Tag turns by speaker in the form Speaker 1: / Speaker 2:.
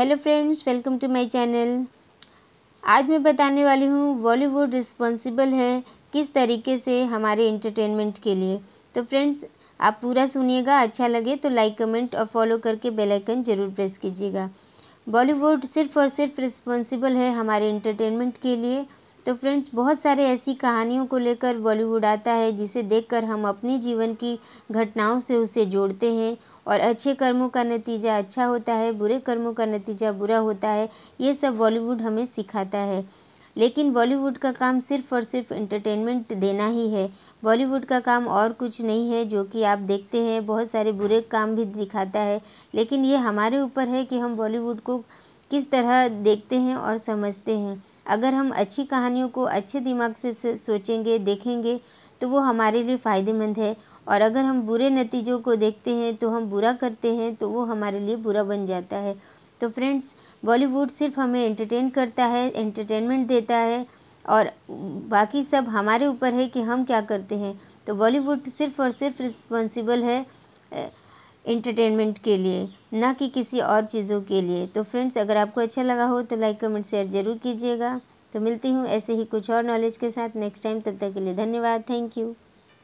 Speaker 1: Hello friends, welcome to my channel. आज मैं बताने वाली हूँ बॉलीवुड रिस्पॉन्सिबल है किस तरीके से हमारे एंटरटेनमेंट के लिए। तो फ्रेंड्स, आप पूरा सुनिएगा अच्छा लगे तो लाइक, कमेंट और फॉलो करके बेल आइकन ज़रूर प्रेस कीजिएगा। बॉलीवुड सिर्फ़ और सिर्फ़ रिस्पॉन्सिबल है हमारे इंटरटेनमेंट के लिए। तो फ्रेंड्स, बहुत सारे ऐसी कहानियों को लेकर बॉलीवुड आता है जिसे देखकर हम अपने जीवन की घटनाओं से उसे जोड़ते हैं और अच्छे कर्मों का नतीजा अच्छा होता है, बुरे कर्मों का नतीजा बुरा होता है, ये सब बॉलीवुड हमें सिखाता है। लेकिन बॉलीवुड का काम सिर्फ़ और सिर्फ़ इंटरटेनमेंट देना ही है। बॉलीवुड का काम और कुछ नहीं है जो कि आप देखते हैं, बहुत सारे बुरे काम भी दिखाता है। लेकिन ये हमारे ऊपर है कि हम बॉलीवुड को किस तरह देखते हैं और समझते हैं। अगर हम अच्छी कहानियों को अच्छे दिमाग से सोचेंगे, देखेंगे तो वो हमारे लिए फ़ायदेमंद है। और अगर हम बुरे नतीजों को देखते हैं तो हम बुरा करते हैं तो वो हमारे लिए बुरा बन जाता है। तो फ्रेंड्स, बॉलीवुड सिर्फ़ हमें एंटरटेन करता है, एंटरटेनमेंट देता है, और बाकी सब हमारे ऊपर है कि हम क्या करते हैं। तो बॉलीवुड सिर्फ़ और सिर्फ़ रिस्पॉन्सिबल है इंटरटेनमेंट के लिए, ना कि किसी और चीज़ों के लिए। तो फ्रेंड्स अगर आपको अच्छा लगा हो तो लाइक कमेंट शेयर ज़रूर कीजिएगा। तो मिलती हूँ ऐसे ही कुछ और नॉलेज के साथ नेक्स्ट टाइम तब तक के लिए धन्यवाद। Thank you